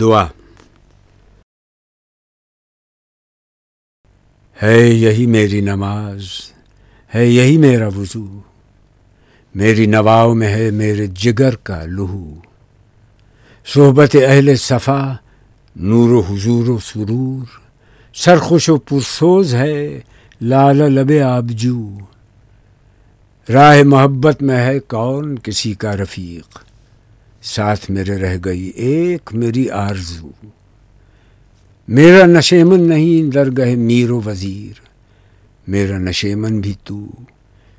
دعا۔ ہے یہی میری نماز، ہے یہی میرا وضو۔ میری نواؤ میں ہے میرے جگر کا لہو۔ صحبت اہل صفا، نور و حضور و سرور۔ سرخوش و پرسوز ہے لال لب آبجو۔ راہ محبت میں ہے کون کسی کا رفیق؟ ساتھ میرے رہ گئی ایک میری آرزو۔ میرا نشیمن نہیں درگہ میر و وزیر۔ میرا نشیمن بھی تو،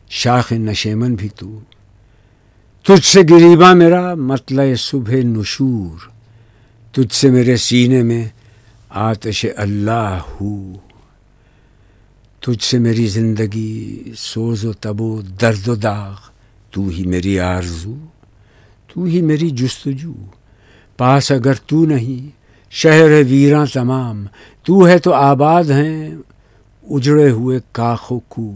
شاخ نشیمن بھی تو۔ تجھ سے گریبا میرا مطلع صبح نشور۔ تجھ سے میرے سینے میں آتش اللہ ہو۔ تجھ سے میری زندگی سوز و تب و درد و داغ۔ تو ہی میری آرزو۔ تو ہی میری جستجو۔ پاس اگر تو نہیں، شہر ویراں تمام۔ تو ہے تو آباد ہیں اجڑے ہوئے کاخ و کو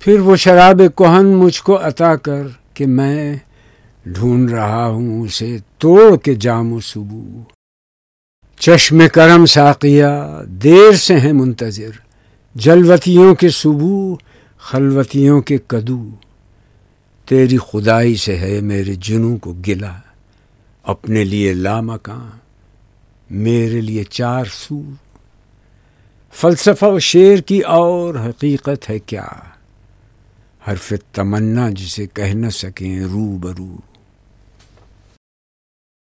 پھر وہ شراب کوہن مجھ کو عطا کر کہ میں ڈھونڈ رہا ہوں اسے توڑ کے جام و صبو چشم کرم ساقیہ دیر سے ہیں منتظر۔ جلوتیوں کے صبو خلوتیوں کے کدو۔ تیری خدائی سے ہے میرے جنوں کو گلا۔ اپنے لیے لامکاں میرے لیے چار سو فلسفہ و شعر کی اور حقیقت ہے کیا؟ حرف تمنا جسے کہہ نہ سکیں رو برو